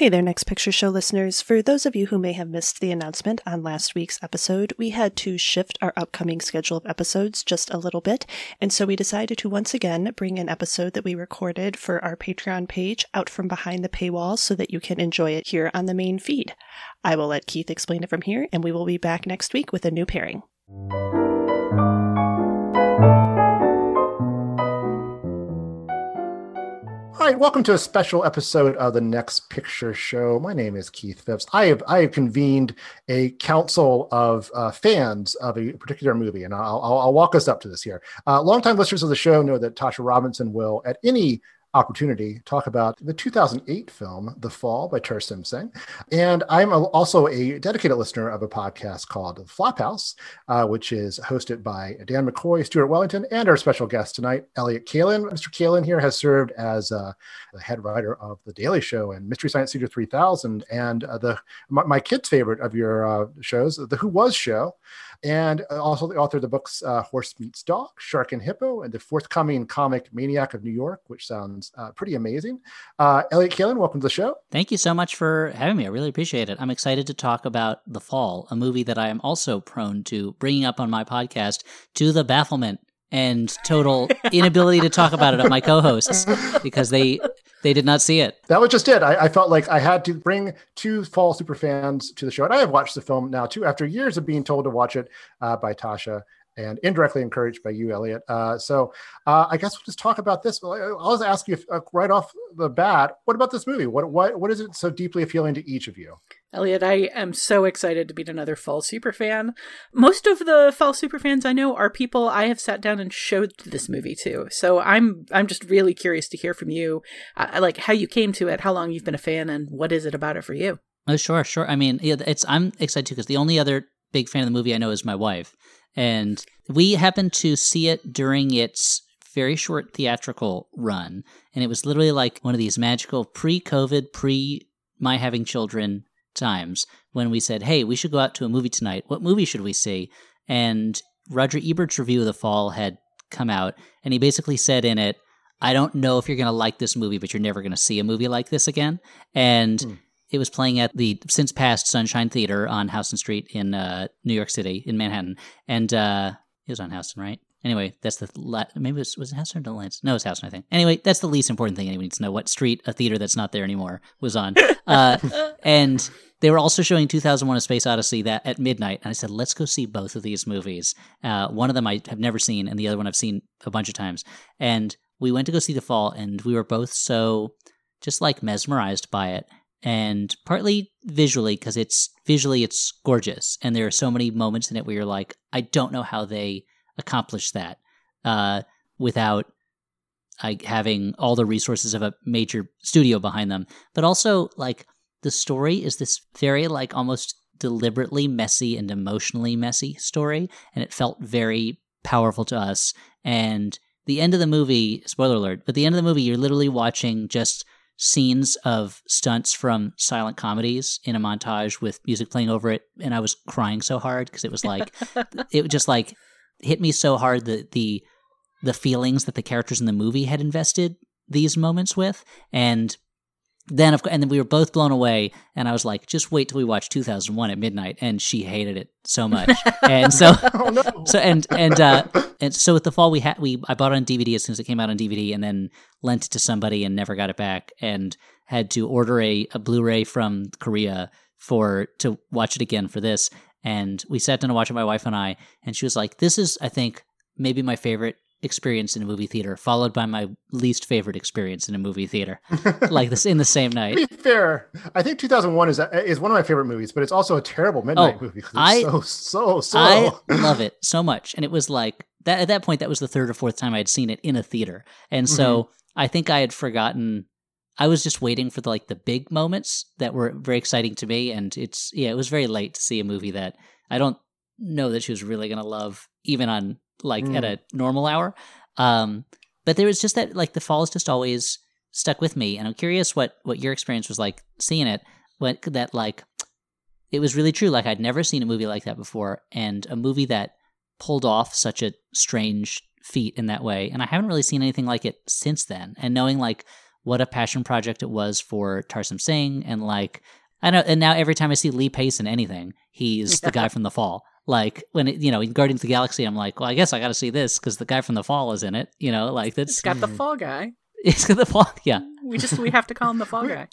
Hey there, Next Picture Show listeners. For those of you who may have missed the announcement on last week's episode, we had to shift our upcoming schedule of episodes just a little bit, and so we decided to once again bring an episode that we recorded for our Patreon page out from behind the paywall so that you can enjoy it here on the main feed. I will let Keith explain it from here, and we will be back next week with a new pairing. All right, welcome to a special episode of the Next Picture Show. My name is Keith Phipps. I have I have convened a council of uh, fans of a particular movie, and I'll, I'll, I'll walk us up to this here. Uh, longtime listeners of the show know that Tasha Robinson will, at any opportunity talk about the 2008 film The Fall by Tarsem Singh. And I'm also a dedicated listener of a podcast called The Flop House, uh, which is hosted by Dan McCoy, Stuart Wellington, and our special guest tonight, Elliott Kalan. Mr. Kalan here has served as uh, the head writer of The Daily Show and Mystery Science Theater 3000, and uh, the my, my, kid's favorite of your uh, shows, The Who Was Show and also the author of the books uh, Horse Meets Dog, Shark and Hippo, and the forthcoming comic Maniac of New York, which sounds uh, pretty amazing. Uh, Elliott Kalan, welcome to the show. Thank you so much for having me. I really appreciate it. I'm excited to talk about The Fall, a movie that I am also prone to bringing up on my podcast to the bafflement and total inability to talk about it of my co-hosts because they they did not see it. That was just it. I, I, felt like I had to bring two fall super fans to the show, and I have watched the film now too after years of being told to watch it uh, by Tasha and indirectly encouraged by you, Elliott. Uh, so uh, I guess we'll just talk about this. I'll just ask you if, uh, right off the bat, what about this movie? What what what is it so deeply appealing to each of you? Elliott, I am so excited to meet another Fall super fan. Most of the Fall super fans I know are people I have sat down and showed this movie to. So I'm I'm just really curious to hear from you, uh, like how you came to it, how long you've been a fan, and what is it about it for you. Oh, sure, sure. I mean, it's I'm excited too because the only other big fan of the movie I know is my wife, and we happened to see it during its very short theatrical run, and it was literally like one of these magical pre-COVID, pre my having children times when we said, "Hey, we should go out to a movie tonight. What movie should we see?" And Roger Ebert's review of The Fall had come out, and he basically said in it, "I don't know if you're going to like this movie, but you're never going to see a movie like this again." And hmm. It was playing at the since past Sunshine Theater on Houston Street in uh, New York City in Manhattan, and uh, it was on Houston, right? Anyway, that's the la- maybe it was, was it Houston or Lance? No, it's Houston, I think. Anyway, that's the least important thing anyone needs to know. What street a theater that's not there anymore was on, uh, and they were also showing 2001: A Space Odyssey that at midnight, and I said, let's go see both of these movies. Uh, one of them I have never seen, and the other one I've seen a bunch of times. And we went to go see The Fall, and we were both so just like mesmerized by it and partly visually because it's visually it's gorgeous and there are so many moments in it where you're like i don't know how they accomplished that uh, without like having all the resources of a major studio behind them. But also, like the story is this very like almost deliberately messy and emotionally messy story, and it felt very powerful to us. And the end of the movie, spoiler alert, but the end of the movie, you're literally watching just scenes of stunts from silent comedies in a montage with music playing over it and i was crying so hard because it was like it just like hit me so hard that the the feelings that the characters in the movie had invested these moments with and then of and then we were both blown away and i was like just wait till we watch 2001 at midnight. And she hated it so much. And so oh, no. so and and uh and so with the fall we had we i bought it on dvd as soon as it came out on dvd and then lent it to somebody and never got it back and had to order a, a blu-ray from korea for to watch it again for this. And we sat down to watch it, my wife and I, and she was like, This is, I think, maybe my favorite experience in a movie theater, followed by my least favorite experience in a movie theater, like this in the same night. To be fair, I think 2001 is is one of my favorite movies, but it's also a terrible midnight oh, movie. I so so so. I love it so much, and it was like that at that point. That was the third or fourth time I had seen it in a theater, and so mm-hmm. I think I had forgotten I was just waiting for the, like the big moments that were very exciting to me, and it's yeah, it was very late to see a movie that I don't know that she was really gonna love, even on like mm. at a normal hour. Um, but there was just that like the fall is just always stuck with me, and I'm curious what what your experience was like seeing it. What that like it was really true. Like I'd never seen a movie like that before, and a movie that pulled off such a strange feat in that way, and I haven't really seen anything like it since then. And knowing like what a passion project it was for Tarsem Singh and like I know and now every time I see Lee Pace in anything, he's the guy from the fall. Like when it, you know in Guardians of the Galaxy, I'm like, well, I guess I got to see this because the guy from the fall is in it. You know, like that's It's got the fall guy. it's got the fall. Yeah, We just we have to call him the fall guy.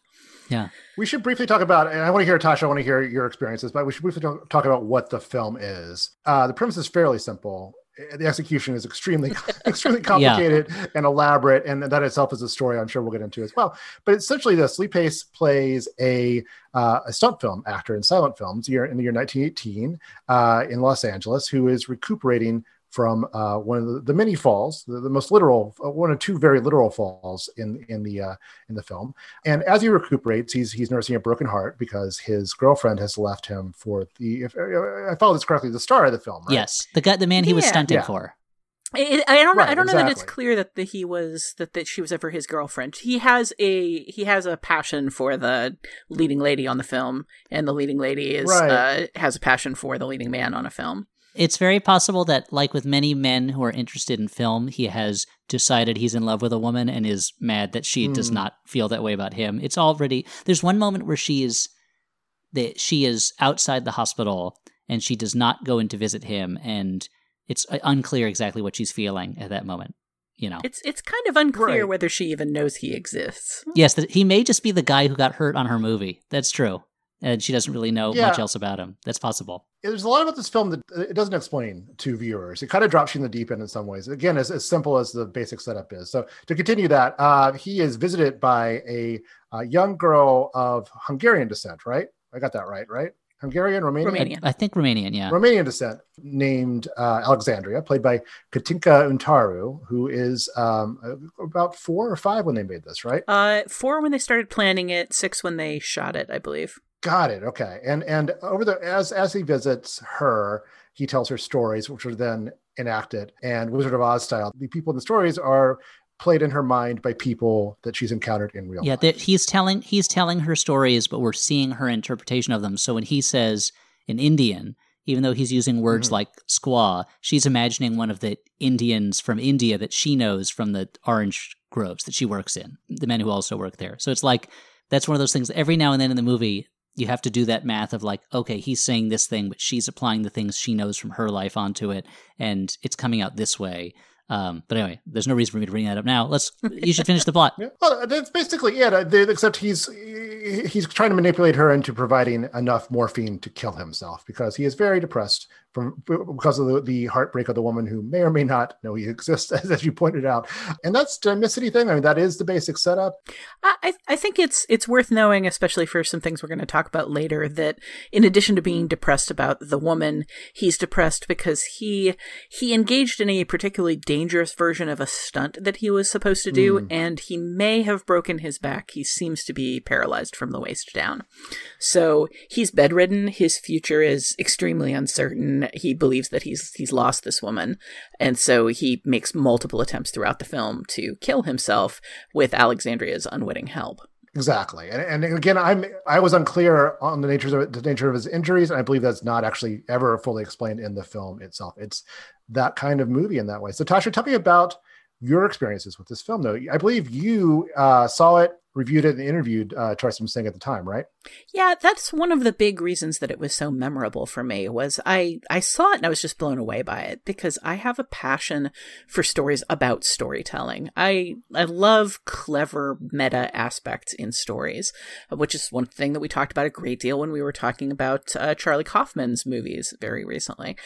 yeah. We should briefly talk about, and I want to hear Tasha. I want to hear your experiences, but we should briefly talk, talk about what the film is. Uh, the premise is fairly simple. The execution is extremely, extremely complicated and elaborate, and that itself is a story I'm sure we'll get into as well. But essentially, this Lee Pace plays a uh, a stunt film actor in silent films year in the year 1918 uh, in Los Angeles, who is recuperating from uh, one of the, the many falls, the, the most literal, uh, one of two very literal falls in in the uh, in the film. And as he recuperates, he's he's nursing a broken heart because his girlfriend has left him for the. If I follow this correctly, the star of the film. Right? Yes, the guy, the man he was Yeah. stunting Yeah. for. I, I don't. Right, I don't know that it's clear that the, he was that, that she was ever his girlfriend. He has a he has a passion for the leading lady on the film, and the leading lady is Right. uh, has a passion for the leading man on a film. It's very possible that, like with many men who are interested in film, he has decided he's in love with a woman and is mad that she does Hmm. not feel that way about him. It's already there's one moment where she is that she is outside the hospital and she does not go in to visit him, and it's uh, unclear exactly what she's feeling at that moment. You know, It's it's kind of unclear Right. whether she even knows he exists. yes, that he may just be the guy who got hurt on her movie. That's true, and she doesn't really know Yeah. much else about him. That's possible. there's a lot about this film that it doesn't explain to viewers. It kind of drops you in the deep end in some ways. Again, as, as simple as the basic setup is. So to continue that, uh, he is visited by a, a young girl of Hungarian descent. Right? I got that right. Right? Hungarian, Romanian, Romanian. I think Romanian, yeah. Romanian descent, named uh, Alexandria, played by Catinca Untaru, who is um, uh, about four or five when they made this. Right? Uh, four when they started planning it, six when they shot it, I believe. Got it. Okay. And and over the as as he visits her, he tells her stories, which are then enacted. And Wizard of Oz style, the people in the stories are played in her mind by people that she's encountered in real Yeah, life. that he's telling he's telling her stories, but we're seeing her interpretation of them. So when he says in Indian, even though he's using words Mhm. like squaw, she's imagining one of the Indians from India that she knows from the orange groves that she works in, the men who also work there. So it's like that's one of those things. Every now and then in the movie, you have to do that math of like, okay, he's saying this thing, but she's applying the things she knows from her life onto it, and it's coming out this way. Um, but anyway, there's no reason for me to bring that up now. Let's. You should finish the plot. Yeah. Well, that's basically it. uh, Except he's he's trying to manipulate her into providing enough morphine to kill himself because he is very depressed from because of the, the heartbreak of the woman who may or may not know he exists, as you pointed out. And that's the Missity thing. I mean, that is the basic setup. I, I I think it's it's worth knowing, especially for some things we're going to talk about later, that in addition to being depressed about the woman, he's depressed because he he engaged in a particularly dangerous version of a stunt that he was supposed to do, Mm. and he may have broken his back. He seems to be paralyzed from the waist down. So he's bedridden. His future is extremely uncertain. He believes that he's he's lost this woman, and so he makes multiple attempts throughout the film to kill himself with Alexandria's unwitting help. Exactly, and, and again, I'm I was unclear on the nature of the nature of his injuries, and I believe that's not actually ever fully explained in the film itself. It's that kind of movie in that way. So, Tasha, tell me about your experiences with this film. Though I believe you uh, saw it, reviewed it, and interviewed uh, Tarsem Singh at the time, right? Yeah, that's one of the big reasons that it was so memorable for me was I I saw it and I was just blown away by it because I have a passion for stories about storytelling. I I love clever meta aspects in stories, which is one thing that we talked about a great deal when we were talking about uh, Charlie Kaufman's movies very recently.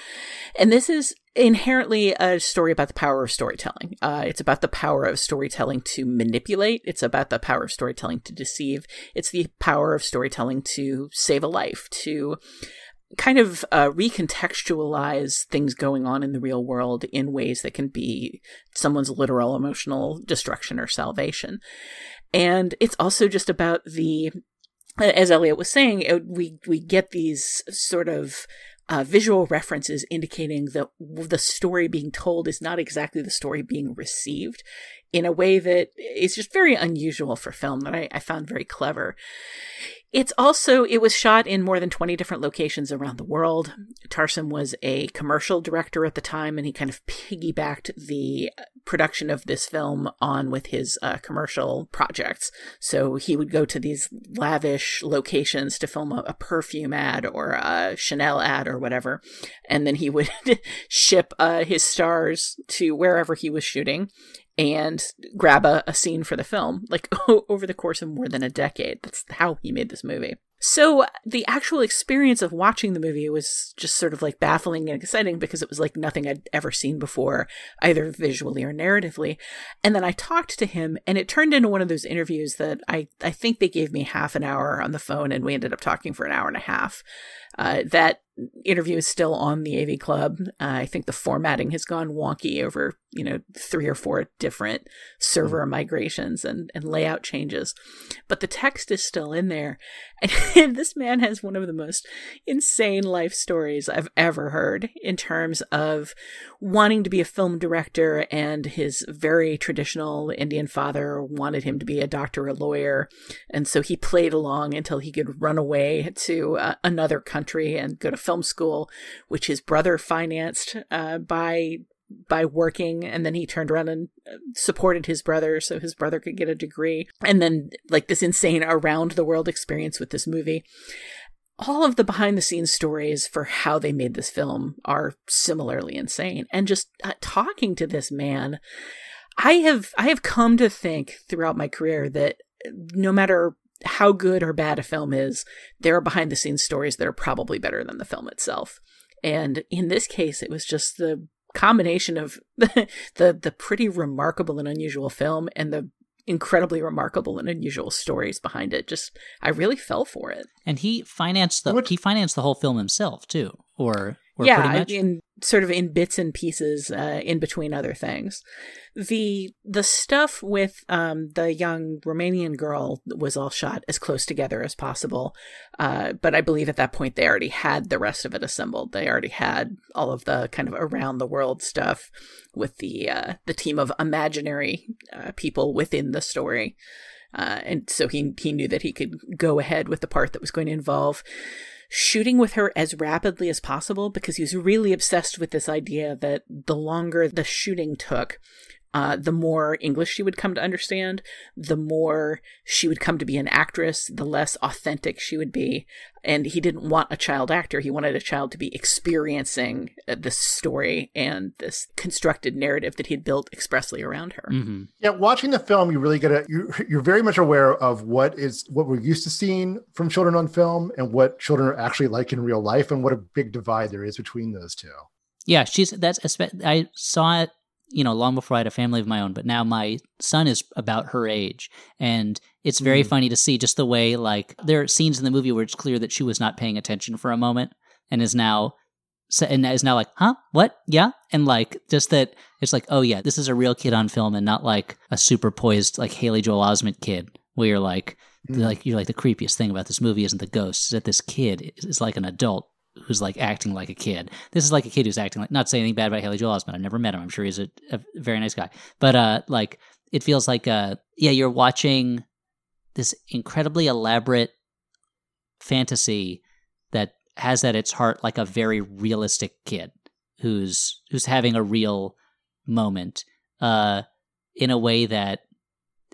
And this is inherently a story about the power of storytelling. Uh, it's about the power of storytelling to manipulate. It's about the power of storytelling to deceive. It's the power of storytelling to save a life, to kind of uh, recontextualize things going on in the real world in ways that can be someone's literal emotional destruction or salvation. And it's also just about the, as Elliott was saying, it, we we get these sort of uh, visual references indicating that the story being told is not exactly the story being received. In a way that is just very unusual for film that I, I found very clever. It's also, it was shot in more than 20 different locations around the world. Tarsem was a commercial director at the time, and he kind of piggybacked the production of this film on with his uh, commercial projects. So he would go to these lavish locations to film a, a perfume ad or a Chanel ad or whatever. And then he would ship uh, his stars to wherever he was shooting and grab a, a scene for the film, like over the course of more than a decade. That's how he made this movie. So the actual experience of watching the movie was just sort of like baffling and exciting because it was like nothing I'd ever seen before, either visually or narratively. And then I talked to him and it turned into one of those interviews that I, I think they gave me half an hour on the phone and we ended up talking for an hour and a half. Uh, that interview is still on the AV Club. Uh, I think the formatting has gone wonky over, you know, three or four different server mm migrations and, and layout changes. But the text is still in there. And this man has one of the most insane life stories I've ever heard in terms of wanting to be a film director and his very traditional Indian father wanted him to be a doctor, a lawyer. And so he played along until he could run away to uh, another country and go to film school, which his brother financed uh, by by working and then he turned around and uh, supported his brother so his brother could get a degree. And then like this insane around the world experience with this movie. All of the behind the scenes stories for how they made this film are similarly insane. And just uh, talking to this man i have i have come to think throughout my career that no matter how good or bad a film is, there are behind the scenes stories that are probably better than the film itself. And in this case, it was just the combination of the the pretty remarkable and unusual film and the incredibly remarkable and unusual stories behind it. Just I really fell for it. And he financed the he financed the whole film himself too, or, or yeah, in sort of in bits and pieces, uh, in between other things the the stuff with um, the young Romanian girl was all shot as close together as possible. Uh, but I believe at that point they already had the rest of it assembled. They already had all of the kind of around the world stuff with the uh, the team of imaginary uh, people within the story. Uh, and so he he knew that he could go ahead with the part that was going to involve shooting with her as rapidly as possible because he was really obsessed with this idea that the longer the shooting took, uh, the more English she would come to understand, the more she would come to be an actress, the less authentic she would be. And he didn't want a child actor. He wanted a child to be experiencing uh, this story and this constructed narrative that he'd built expressly around her. Mm-hmm. Yeah, watching the film, you really get a you, you're very much aware of what is what we're used to seeing from children on film and what children are actually like in real life, and what a big divide there is between those two. Yeah, she's that's I saw it you know, long before I had a family of my own, but now my son is about her age. And it's very mm. funny to see just the way, like, there are scenes in the movie where it's clear that she was not paying attention for a moment and is now, and is now like, huh? What? Yeah. And like, just that it's like, oh, yeah, this is a real kid on film and not like a super poised, like Haley Joel Osment kid where you're like, mm. like, you're like, the creepiest thing about this movie isn't the ghost, is that this kid is like an adult who's like acting like a kid. This is like a kid who's acting like not saying anything bad about Haley Joel Osment. I've never met him. I'm sure he's a, a very nice guy. But uh like it feels like uh yeah, you're watching this incredibly elaborate fantasy that has at its heart like a very realistic kid who's who's having a real moment uh in a way that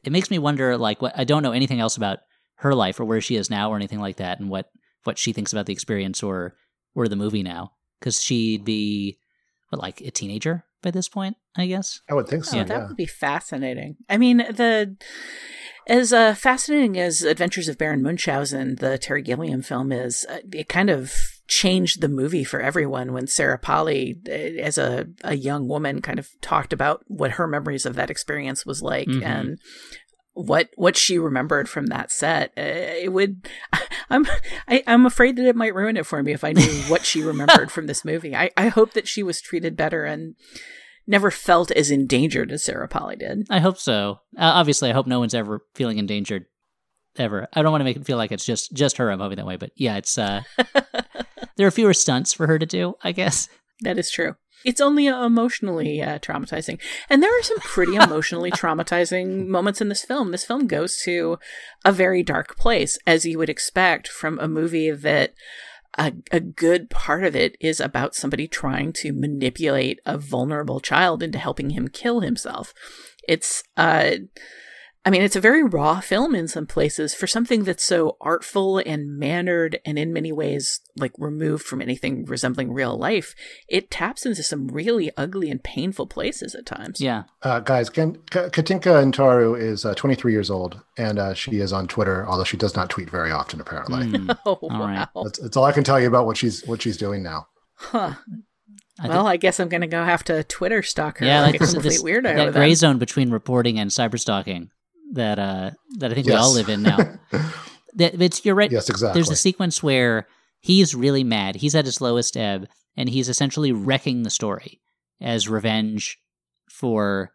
it makes me wonder like what I don't know anything else about her life or where she is now or anything like that and what what she thinks about the experience or or the movie now because she'd be what like a teenager by this point i guess? I would think so oh, that would be fascinating. I mean the as uh, fascinating as adventures of baron munchausen the terry gilliam film is uh, it kind of changed the movie for everyone when sarah polley uh, as a, a young woman kind of talked about what her memories of that experience was like mm-hmm. and what what she remembered from that set. Uh, it would. I'm I, am i am afraid that it might ruin it for me if I knew what she remembered from this movie. I I hope that she was treated better and never felt as endangered as Sarah Polley did. I hope so. Uh, obviously, I hope no one's ever feeling endangered ever. I don't want to make it feel like it's just just her I'm hoping that way, but yeah, it's uh there are fewer stunts for her to do, I guess. That is true. It's only emotionally uh, traumatizing. And there are some pretty emotionally traumatizing moments in this film. This film goes to a very dark place, as you would expect from a movie that a, a good part of it is about somebody trying to manipulate a vulnerable child into helping him kill himself. It's, uh, I mean, it's a very raw film in some places for something that's so artful and mannered and in many ways like removed from anything resembling real life. It taps into some really ugly and painful places at times. Yeah. Uh, guys, Ken, K- Catinca Untaru is uh, 23 years old and uh, she is on Twitter, although she does not tweet very often, apparently. Mm. Oh, All right. wow. That's, that's all I can tell you about what she's what she's doing now. Huh. I well, I guess I'm going to go have to Twitter stalk her yeah, like like a complete this, weirdo. that gray zone between reporting and cyberstalking that uh that I think we all live in now. that it's you're right. yes, exactly. There's a sequence where he's really mad. He's at his lowest ebb, and he's essentially wrecking the story as revenge for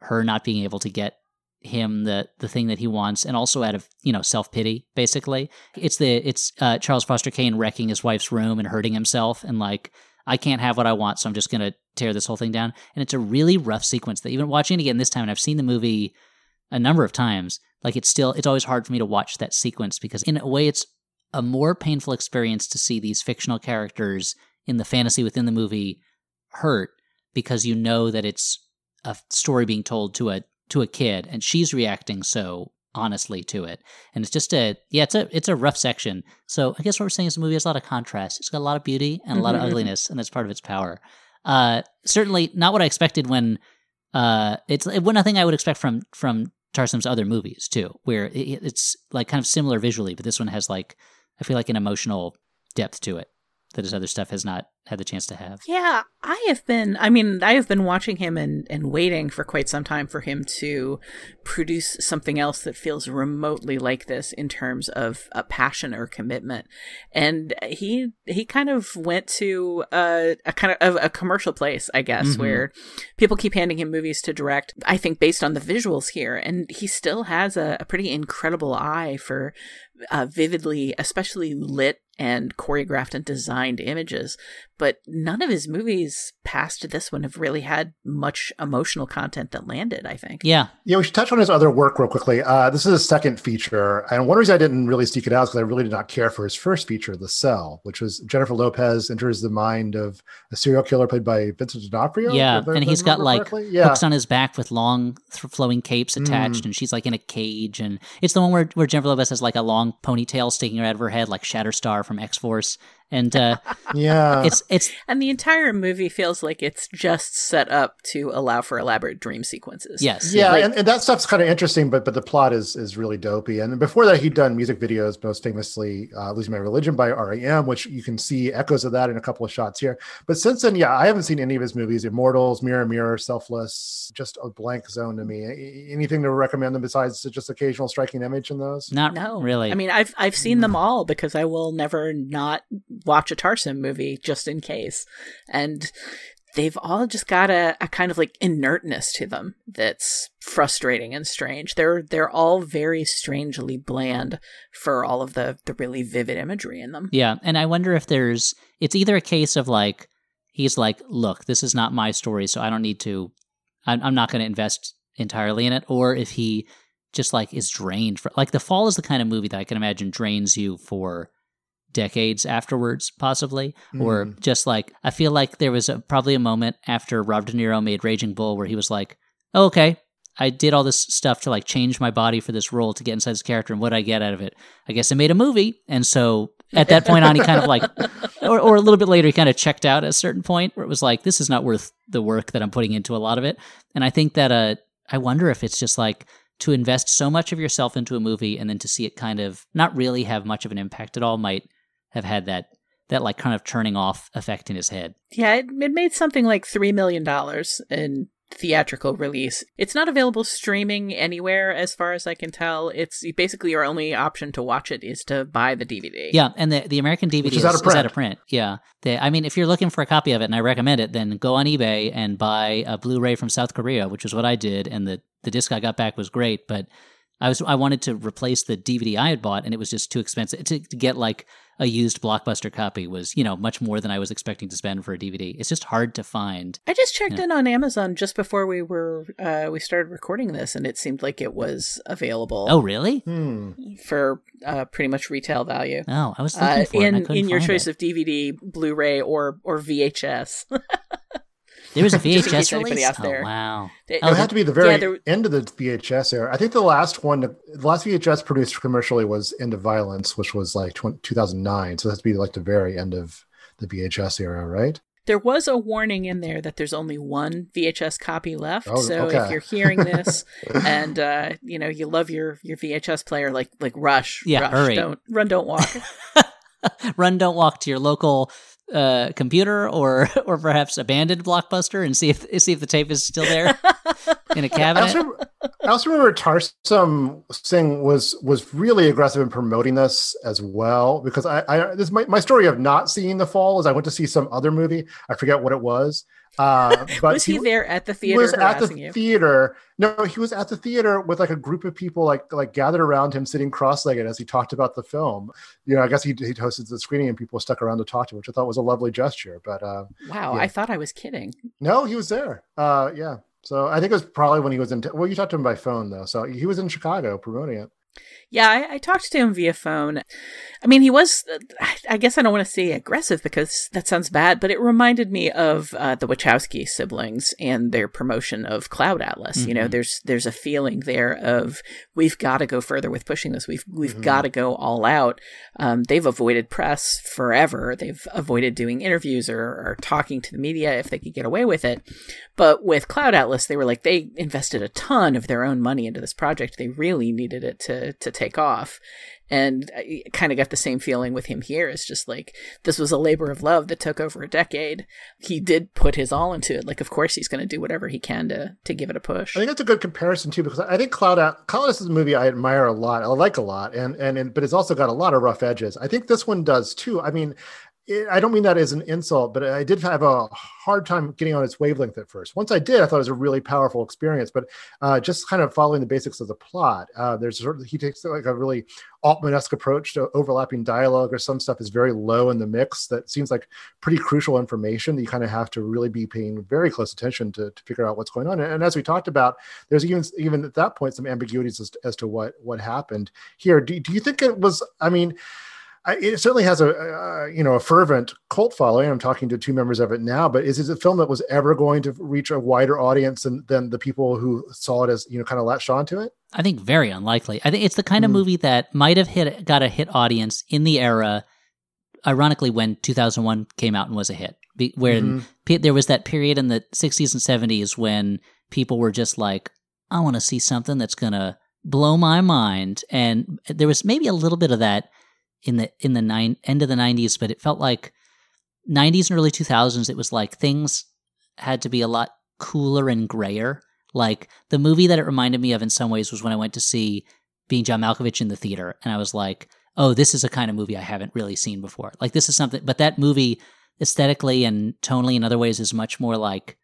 her not being able to get him the the thing that he wants, and also out of you know self pity. Basically, it's the it's uh, Charles Foster Kane wrecking his wife's room and hurting himself, and like I can't have what I want, so I'm just gonna tear this whole thing down. And it's a really rough sequence that even watching it again this time, and I've seen the movie a number of times, like it's still it's always hard for me to watch that sequence because in a way it's a more painful experience to see these fictional characters in the fantasy within the movie hurt because you know that it's a story being told to a to a kid and she's reacting so honestly to it. And it's just a yeah it's a it's a rough section. So i guess what we're saying is the movie has a lot of contrast. It's got a lot of beauty and a lot of Mhm. ugliness and that's part of its power. Uh certainly not what i expected when uh it's one thing i would expect from from Tarsem's other movies too where it, it's like kind of similar visually but this one has like i feel like an emotional depth to it that his other stuff has not had the chance to have Yeah, I have been. I mean, I have been watching him and, and waiting for quite some time for him to produce something else that feels remotely like this in terms of a passion or commitment. And he he kind of went to a, a kind of a, a commercial place, I guess, Mhm. where people keep handing him movies to direct. I think based on the visuals here, and he still has a, a pretty incredible eye for uh, vividly, especially lit and choreographed and designed images. But none of his movies past this one have really had much emotional content that landed, I think. yeah Yeah, we should touch on his other work real quickly. Uh, this is his second feature, and one reason I didn't really seek it out is because I really did not care for his first feature, The Cell, which was Jennifer Lopez enters the mind of a serial killer played by Vincent D'Onofrio. Yeah, if I and he's got remember like yeah, hooks on his back with long th- flowing capes attached, Mm. and she's like in a cage. And it's the one where, where Jennifer Lopez has like a long ponytail sticking out of her head, like Shatterstar from X Force. And uh, yeah. it's it's And the entire movie feels like it's just set up to allow for elaborate dream sequences. yes, yeah, like- and, and that stuff's kind of interesting, but but the plot is is really dopey. And before that, he'd done music videos, most famously uh, "Losing My Religion" by REM, which you can see echoes of that in a couple of shots here. But since then, yeah, I haven't seen any of his movies: Immortals, Mirror Mirror, Selfless. Just a blank zone to me. Anything to recommend them besides just occasional striking image in those? not No, really. I mean, I've I've seen them all because I will never not watch a Tarsem movie just in case, and they've all just got a, a kind of like inertness to them that's frustrating and strange. They're they're all very strangely bland for all of the the really vivid imagery in them. yeah, and I wonder if there's it's either a case of like he's like, look, this is not my story, so I don't need to. I'm, I'm not going to invest entirely in it, or if he just like is drained for like the fall is the kind of movie that I can imagine drains you for decades afterwards, possibly. Or Mm. just like I feel like there was a, probably a moment after Rob De Niro made Raging Bull where he was like, oh, "Okay, I did all this stuff to like change my body for this role to get inside this character, and what I get out of it? I guess I made a movie." And so at that point on, he kind of like, or, or a little bit later, he kind of checked out at a certain point where it was like, "This is not worth the work that I'm putting into a lot of it." And I think that uh, I wonder if it's just like to invest so much of yourself into a movie and then to see it kind of not really have much of an impact at all might have had that that like kind of turning off effect in his head. Yeah, it, it made something like three million dollars in theatrical release. It's not available streaming anywhere, as far as I can tell. It's basically your only option to watch it is to buy the DVD. Yeah, and the the American DVD is, is out of is out of print. print. Yeah, the, I mean, if you're looking for a copy of it, and I recommend it, then go on eBay and buy a Blu-ray from South Korea, which is what I did, and the the disc I got back was great, but I was I wanted to replace the DVD I had bought, and it was just too expensive to, to get like a used blockbuster copy was you know much more than I was expecting to spend for a DVD. It's just hard to find. I just checked Yeah. in on Amazon just before we were uh, we started recording this, and it seemed like it was available Oh really? Hmm. for uh, pretty much retail value. Oh, I was looking Uh, for it. and I in couldn't in your choice it. of DVD, Blu-ray, or or VHS. there was a just in VHS case anybody release. out there- Oh wow! It- Oh, it the- had to be the very yeah, there- end of the VHS era. I think the last one, the last VHS produced commercially was End of Violence, which was like 20, 2009. So that's to be like the very end of the VHS era, right? There was a warning in there that there's only one VHS copy left. Oh, so okay. if you're hearing this and uh, you know you love your your VHS player, like like rush, Yeah, rush, hurry. don't run, don't walk. Run, don't walk to your local uh, computer or or perhaps abandoned blockbuster and see if see if the tape is still there in a cabinet. also, I also remember Tarsem Singh was was really aggressive in promoting this as well because I, I this my, my story of not seeing the fall is I went to see some other movie I forget what it was uh, but was he, there at the theater was at the you? theater. No, he was at the theater with like a group of people like like gathered around him, sitting cross-legged as he talked about the film. You know, I guess he he hosted the screening and people stuck around to talk to him, which I thought was a lovely gesture. But uh, Wow, Yeah. I thought I was kidding. no, he was there. Uh, yeah. So I think it was probably when he was in. Well, you talked to him by phone though, so he was in Chicago promoting it. Yeah, I, I talked to him via phone. I mean, he was, I guess I don't want to say aggressive because that sounds bad, but it reminded me of uh, the Wachowski siblings and their promotion of Cloud Atlas. You know, Mhm. there's there's a feeling there of we've got to go further with pushing this. We've we've Mhm. got to go all out. Um, they've avoided press forever. They've avoided doing interviews or, or talking to the media if they could get away with it. But with Cloud Atlas, they were like they invested a ton of their own money into this project. They really needed it to to take off. And I kind of got the same feeling with him here. It's just like this was a labor of love that took over a decade. He did put his all into it. Like, of course, he's going to do whatever he can to to give it a push. I think that's a good comparison too, because I think Cloud Out Cloud Atlas is a movie I admire a lot. I like a lot, and and, and but it's also got a lot of rough edges. I think this one does too. I mean, it, I don't mean that as an insult, but I did have a hard time getting on its wavelength at first. Once I did, I thought it was a really powerful experience. But uh, just kind of following the basics of the plot, uh, there's sort of he takes like a really Altman-esque approach to overlapping dialogue, or some stuff is very low in the mix. That seems like pretty crucial information that you kind of have to really be paying very close attention to, to figure out what's going on. And, and as we talked about, there's even even at that point some ambiguities as, as to what what happened here. Do, do you think it was? I mean. I, it certainly has a, uh, you know a fervent cult following. I'm talking to two members of it now, but is it a film that was ever going to reach a wider audience than, than the people who saw it as you know kind of latched onto it? I think very unlikely. I think it's the kind of Hmm. movie that might have hit got a hit audience in the era, ironically, when 2001 came out and was a hit. Be, when Mhm. pe- there was that period in the 60s and 70s when people were just like, I want to see something that's gonna blow my mind, and there was maybe a little bit of that in the in the nine end of the 90s, but it felt like 90s and early 2000s. It was like things had to be a lot cooler and grayer. Like the movie that it reminded me of in some ways was when I went to see Being John Malkovich in the theater, and I was like, "Oh, this is a kind of movie I haven't really seen before." Like this is something, but that movie aesthetically and tonally in other ways is much more like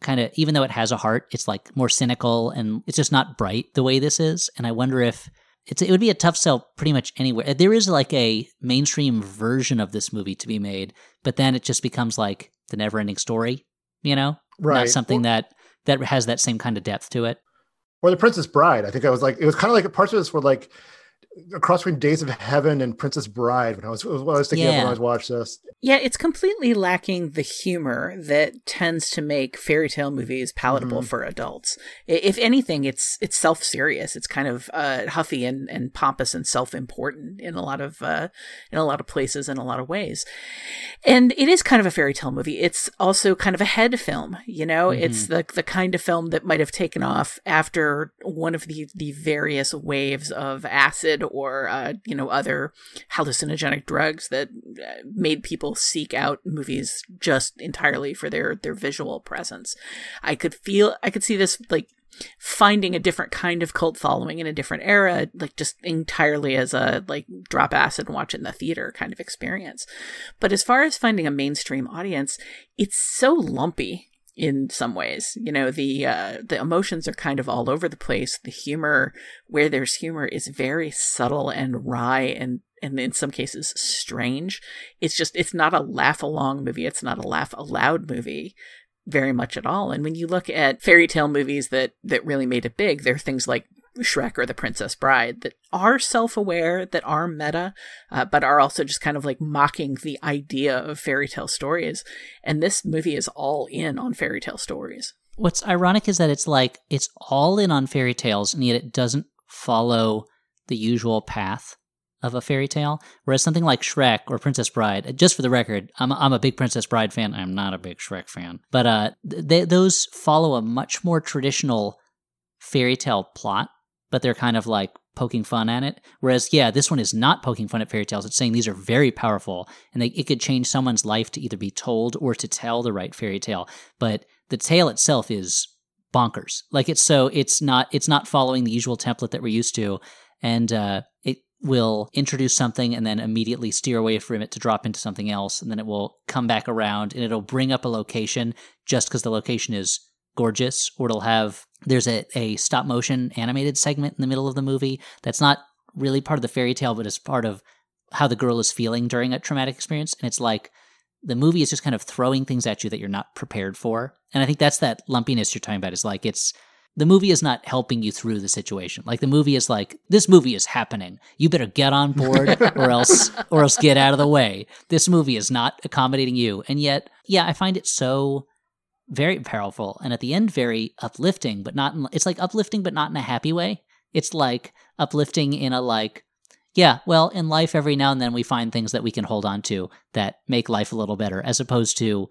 kind of even though it has a heart, it's like more cynical and it's just not bright the way this is. And I wonder if it's it would be a tough sell pretty much anywhere. Uh, there is like a mainstream version of this movie to be made, but then it just becomes like the never-ending story, you know, Right. not something Or- that that has that same kind of depth to it. or the Princess Bride. I think I was like, it was kind of like parts of this were like a cross between Days of Heaven and Princess Bride when I was what I was thinking of when Yeah. I was watching this. Yeah, it's completely lacking the humor that tends to make fairy tale movies palatable Mhm. for adults. If anything, it's it's self serious. It's kind of uh, huffy and, and pompous and self important in a lot of uh, in a lot of places in a lot of ways. And it is kind of a fairy tale movie. It's also kind of a head film. You know, it's the the kind of film that might have taken off after one of the the various waves of acid or uh, you know other hallucinogenic drugs that uh, made people seek out movies just entirely for their their visual presence. I could feel I could see this like finding a different kind of cult following in a different era like just entirely as a like drop acid and watch it in the theater kind of experience but as far as finding a mainstream audience it's so lumpy in some ways. You know, the uh, the emotions are kind of all over the place. The humor, where there's humor, is very subtle and wry and and in some cases strange. It's just it's not a laugh along movie. It's not a laugh aloud movie very much at all. And when you look at fairy tale movies that that really made it big, there are things like Shrek or The Princess Bride that are self aware, that are meta, uh, but are also just kind of like mocking the idea of fairy tale stories. And this movie is all in on fairy tale stories. What's ironic is that it's like it's all in on fairy tales, and yet it doesn't follow the usual path of a fairy tale. Whereas something like Shrek or Princess Bride, just for the record, I'm, I'm a big Princess Bride fan. I'm not a big Shrek fan. But uh, those follow a much more traditional fairy tale plot but they're kind of like poking fun at it. Whereas, yeah, this one is not poking fun at fairy tales. It's saying these are very powerful and they, it could change someone's life to either be told or to tell the right fairy tale. But the tale itself is bonkers. Like it's so it's not it's not following the usual template that we're used to, and uh, it will introduce something and then immediately steer away from it to drop into something else, and then it will come back around and it'll bring up a location just because the location is gorgeous, or it'll have there's a, a stop motion animated segment in the middle of the movie that's not really part of the fairy tale, but is part of how the girl is feeling during a traumatic experience. And it's like the movie is just kind of throwing things at you that you're not prepared for. And I think that's that lumpiness you're talking about is like it's the movie is not helping you through the situation. Like the movie is like this movie is happening. You better get on board or else or else get out of the way. This movie is not accommodating you. And yet, yeah, I find it so very powerful and at the end very uplifting but not in, it's like uplifting but not in a happy way. It's like uplifting in a like yeah well in life every now and then we find things that we can hold on to that make life a little better as opposed to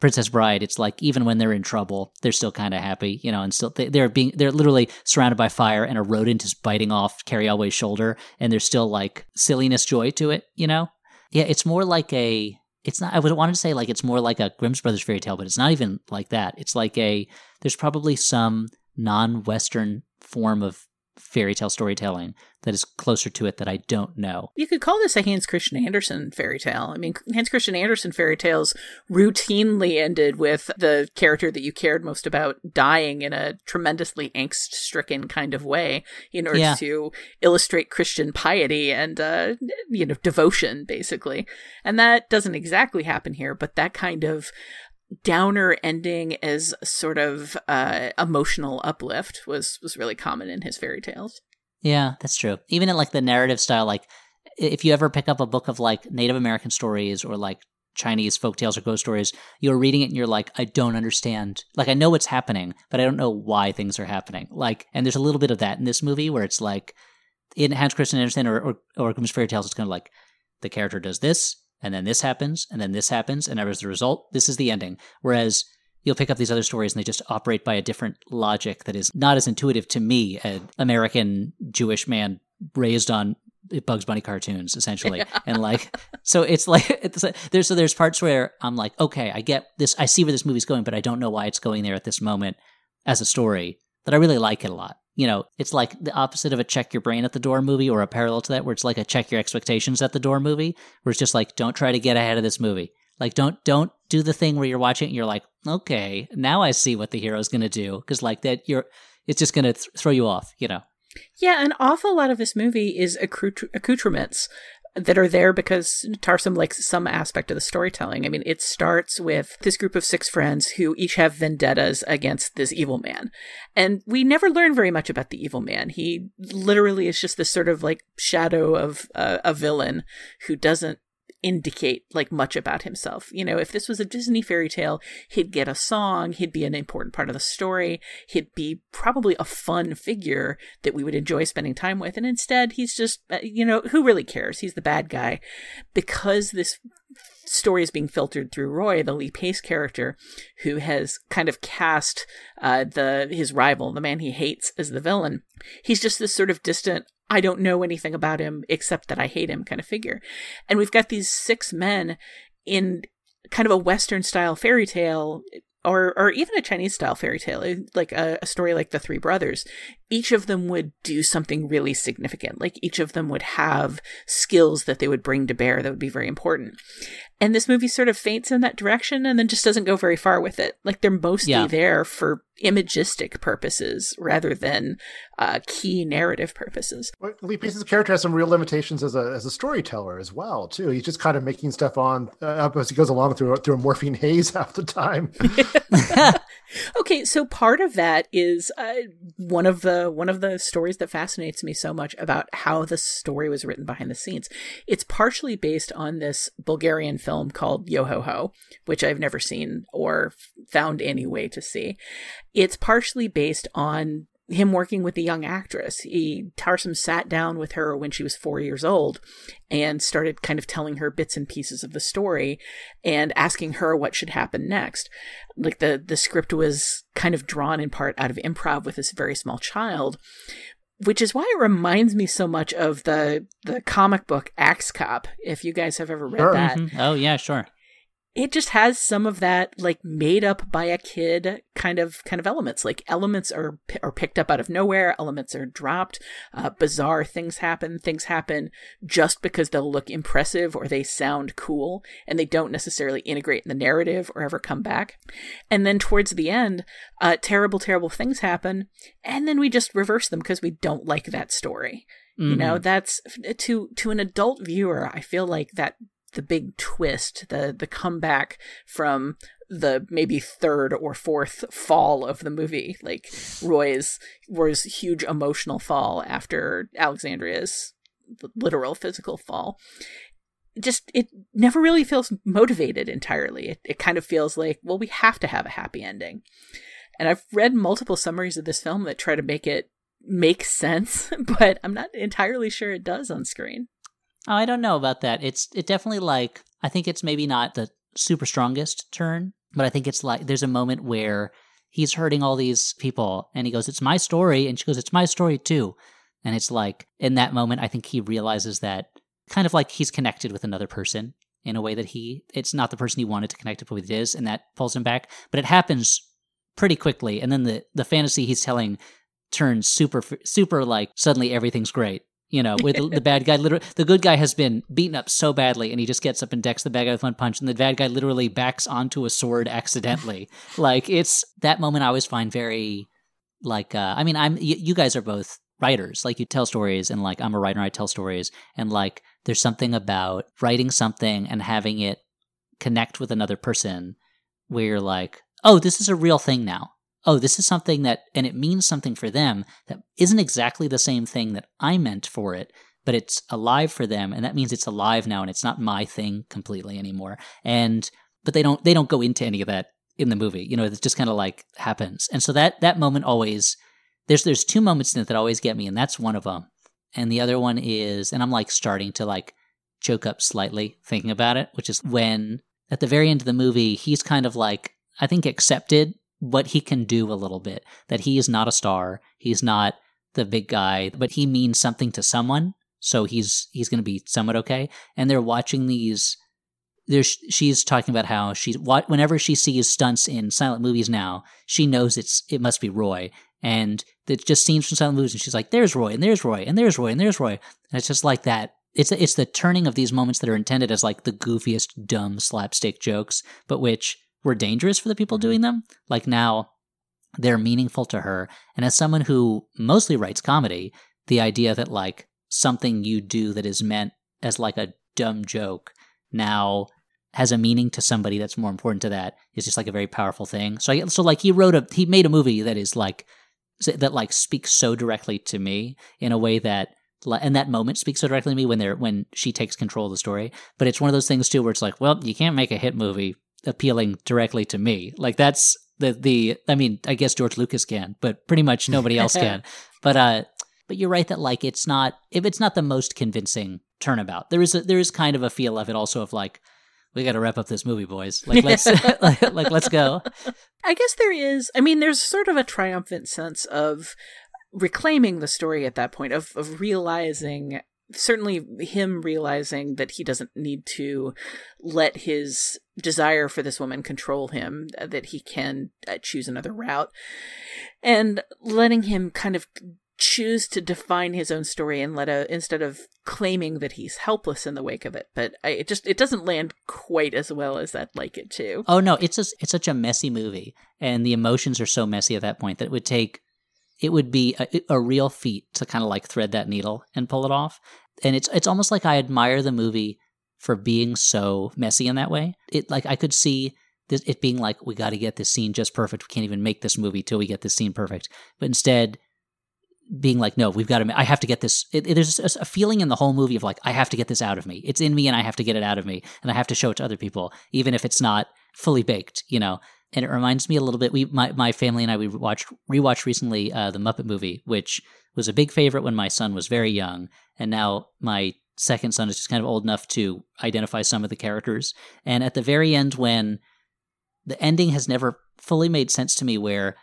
princess bride it's like even when they're in trouble they're still kind of happy you know and still they, are being they're literally surrounded by fire and a rodent is biting off cary elwes's shoulder and there's still like silliness joy to it you know? Yeah it's more like a it's not I would want to say like it's more like a Grimm's Brothers fairy tale, but it's not even like that. It's like a there's probably some non-Western form of fairy tale storytelling that is closer to it that I don't know. You could call this a Hans Christian Andersen fairy tale. I mean, Hans Christian Andersen fairy tales routinely ended with the character that you cared most about dying in a tremendously angst stricken kind of way in order yeah. to illustrate Christian piety and, uh, you know, devotion, basically. And that doesn't exactly happen here, but that kind of downer ending as sort of uh, emotional uplift was was really common in his fairy tales. Yeah, that's true. Even in like the narrative style, like if you ever pick up a book of like Native American stories or like Chinese folk tales or ghost stories, you're reading it and you're like, I don't understand. Like I know what's happening, but I don't know why things are happening. Like, and there's a little bit of that in this movie where it's like in Hans Christian Andersen or or, or Grimm's fairy tales, it's kind of like the character does this, and then this happens, and then this happens, and as a result, this is the ending. Whereas you'll pick up these other stories and they just operate by a different logic that is not as intuitive to me, an American Jewish man raised on Bugs Bunny cartoons, essentially, yeah. and like, so it's like it's, there's so there's parts where I'm like, okay, I get this, I see where this movie's going, but I don't know why it's going there at this moment as a story. that I really like it a lot you know, it's like the opposite of a check your brain at the door movie or a parallel to that where it's like a check your expectations at the door movie where it's just like don't try to get ahead of this movie. Like don't don't do the thing where you're watching and you're like, "Okay, now I see what the hero's going to do." Cuz like that you're it's just going to th- throw you off, you know. Yeah, an awful lot of this movie is accoutrements that are there because Tarsem likes some aspect of the storytelling. I mean, it starts with this group of six friends who each have vendettas against this evil man. And we never learn very much about the evil man. He literally is just this sort of like shadow of uh, a villain who doesn't indicate like much about himself. You know, if this was a Disney fairy tale, he'd get a song, he'd be an important part of the story, he'd be probably a fun figure that we would enjoy spending time with. And instead, he's just, uh, you know, who really cares? He's the bad guy. Because this story is being filtered through Roy, the Lee Pace character, who has kind of cast uh, the his rival, the man he hates, as the villain. He's just this sort of distant, I don't know anything about him except that I hate him kind of figure. And we've got these six men in kind of a Western style fairy tale or or even a Chinese style fairy tale, eh, like a, a, story like the Three Brothers, each of them would do something really significant. Like each of them would have skills that they would bring to bear that would be very important. And this movie sort of feints in that direction and then just doesn't go very far with it. Like they're mostly Yeah. there for imagistic purposes rather than uh, key narrative purposes. Well, Lee Pace's character has some real limitations as a as a storyteller as well too. He's just kind of making stuff on uh, as he goes along through through a morphine haze half the time. Okay, so part of that is uh, one of the one of the stories that fascinates me so much about how the story was written behind the scenes. It's partially based on this Bulgarian film called Yo Ho Ho, which I've never seen or found any way to see. It's partially based on him working with a young actress. He Tarsem sat down with her when she was four years old and started kind of telling her bits and pieces of the story and asking her what should happen next. Like the the script was kind of drawn in part out of improv with this very small child, which is why it reminds me so much of the the comic book Axe Cop. If you guys have ever read Sure. that, Mhm. Oh yeah, sure. It just has some of that like made up by a kid kind of kind of elements. Like elements are are picked up out of nowhere elements are dropped uh, bizarre things happen things happen just because they'll look impressive or they sound cool and they don't necessarily integrate in the narrative or ever come back. And then towards the end uh, terrible terrible things happen and then we just reverse them because we don't like that story. You know Mhm. that's to to an adult viewer i feel like that the big twist the the comeback from the maybe third or fourth fall of the movie. Like roy's roy's huge emotional fall after alexandria's literal physical fall. Just it never really feels motivated entirely. It, it kind of feels like well we have to have a happy ending. And i've read multiple summaries of this film that try to make it make sense but i'm not entirely sure it does on screen Oh, I don't know about that. It's it definitely like I think it's maybe not the super strongest turn, but I think it's like there's a moment where he's hurting all these people and he goes, It's my story and she goes, It's my story too. And it's like in that moment I think he realizes that kind of like he's connected with another person in a way that he it's not the person he wanted to connect with is, and that pulls him back. But it happens pretty quickly, and then the the fantasy he's telling turns super super like suddenly everything's great you know, with the, the bad guy, literally, the good guy has been beaten up so badly, and he just gets up and decks the bad guy with one punch, and the bad guy literally backs onto a sword accidentally. like it's that moment I always find very, like, uh, I mean, I'm y- you guys are both writers, like you tell stories, and like I'm a writer, I tell stories, and like there's something about writing something and having it connect with another person, where you're like, oh, this is a real thing now oh, this is something that, and it means something for them that isn't exactly the same thing that I meant for it, but it's alive for them, and that means it's alive now, and it's not my thing completely anymore. And but they don't they don't go into any of that in the movie. You know, it just kind of like happens, and so that that moment always there's there's two moments in it that always get me, and that's one of them. And the other one is, and I'm like starting to like choke up slightly thinking about it, which is when at the very end of the movie he's kind of like I think accepted what he can do a little bit. That he is not a star. He's not the big guy, but he means something to someone. So he's he's going to be somewhat okay. And they're watching these. There's she's talking about how she whenever she sees stunts in silent movies now, she knows it's it must be Roy, and it just scenes from silent movies, and she's like, "There's Roy, and there's Roy, and there's Roy, and there's Roy," and it's just like that. It's it's the turning of these moments that are intended as like the goofiest, dumb slapstick jokes, but which were dangerous for the people mm-hmm. doing them. Like now, they're meaningful to her. And as someone who mostly writes comedy, the idea that like something you do that is meant as like a dumb joke now has a meaning to somebody that's more important to that is just like a very powerful thing. So I, so like he wrote a he made a movie that is like that like speaks so directly to me in a way that and that moment speaks so directly to me when they're when she takes control of the story. But it's one of those things too where it's like, well, you can't make a hit movie appealing directly to me. Like that's the the I mean, I guess George Lucas can, but pretty much nobody else can. But uh but you're right that like it's not if it's not the most convincing turnabout. There is a there is kind of a feel of it also of like we got to wrap up this movie, boys. Like let's like, like let's go. I guess there is. I mean, there's sort of a triumphant sense of reclaiming the story at that point of of realizing certainly him realizing that he doesn't need to let his desire for this woman control him that he can uh, choose another route and letting him kind of choose to define his own story and let a instead of claiming that he's helpless in the wake of it but I, it just it doesn't land quite as well as i'd like it to Oh no, it's just, it's such a messy movie, and the emotions are so messy at that point that it would take it would be a, a real feat to kind of like thread that needle and pull it off. And it's it's almost like I admire the movie for being so messy in that way. It like I could see this, it being like we got to get this scene just perfect. We can't even make this movie till we get this scene perfect. But instead, being like, no, we've got to. I have to get this. It, it- there's a, feeling in the whole movie of like, I have to get this out of me. It's in me, and I have to get it out of me, and I have to show it to other people, even if it's not fully baked. You know. And it reminds me a little bit. We, my my family and I, we watched rewatched recently uh, the Muppet movie, which was a big favorite when my son was very young, and now my second son is just kind of old enough to identify some of the characters. And at the very end, when the ending has never fully made sense to me, where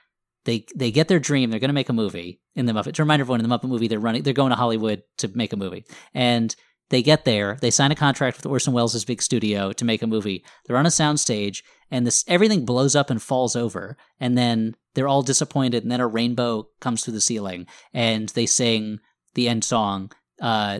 they they get their dream, they're going to make a movie in the Muppet. To remind everyone, in the Muppet movie, they're running, they're going to Hollywood to make a movie, and they get there, they sign a contract with Orson Welles' big studio to make a movie. They're on a soundstage, and this everything blows up and falls over, and then they're all disappointed, and then a rainbow comes through the ceiling, and they sing the end song. Uh,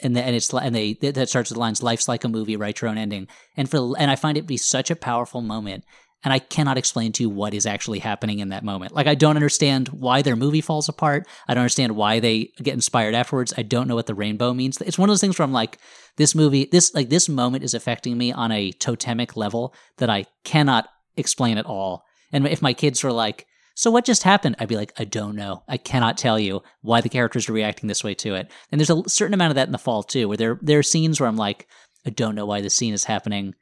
and the, and it's and they that starts with the lines "Life's like a movie, write your own ending." And for and I find it to be such a powerful moment, and I cannot explain to you what is actually happening in that moment. Like I don't understand why their movie falls apart. I don't understand why they get inspired afterwards. I don't know what the rainbow means. It's one of those things where I'm like, this movie, this like this moment is affecting me on a totemic level that I cannot explain at all. And if my kids were like, so what just happened? I'd be like, I don't know. I cannot tell you why the characters are reacting this way to it. And there's a certain amount of that in the fall too, where there there are scenes where I'm like, I don't know why this scene is happening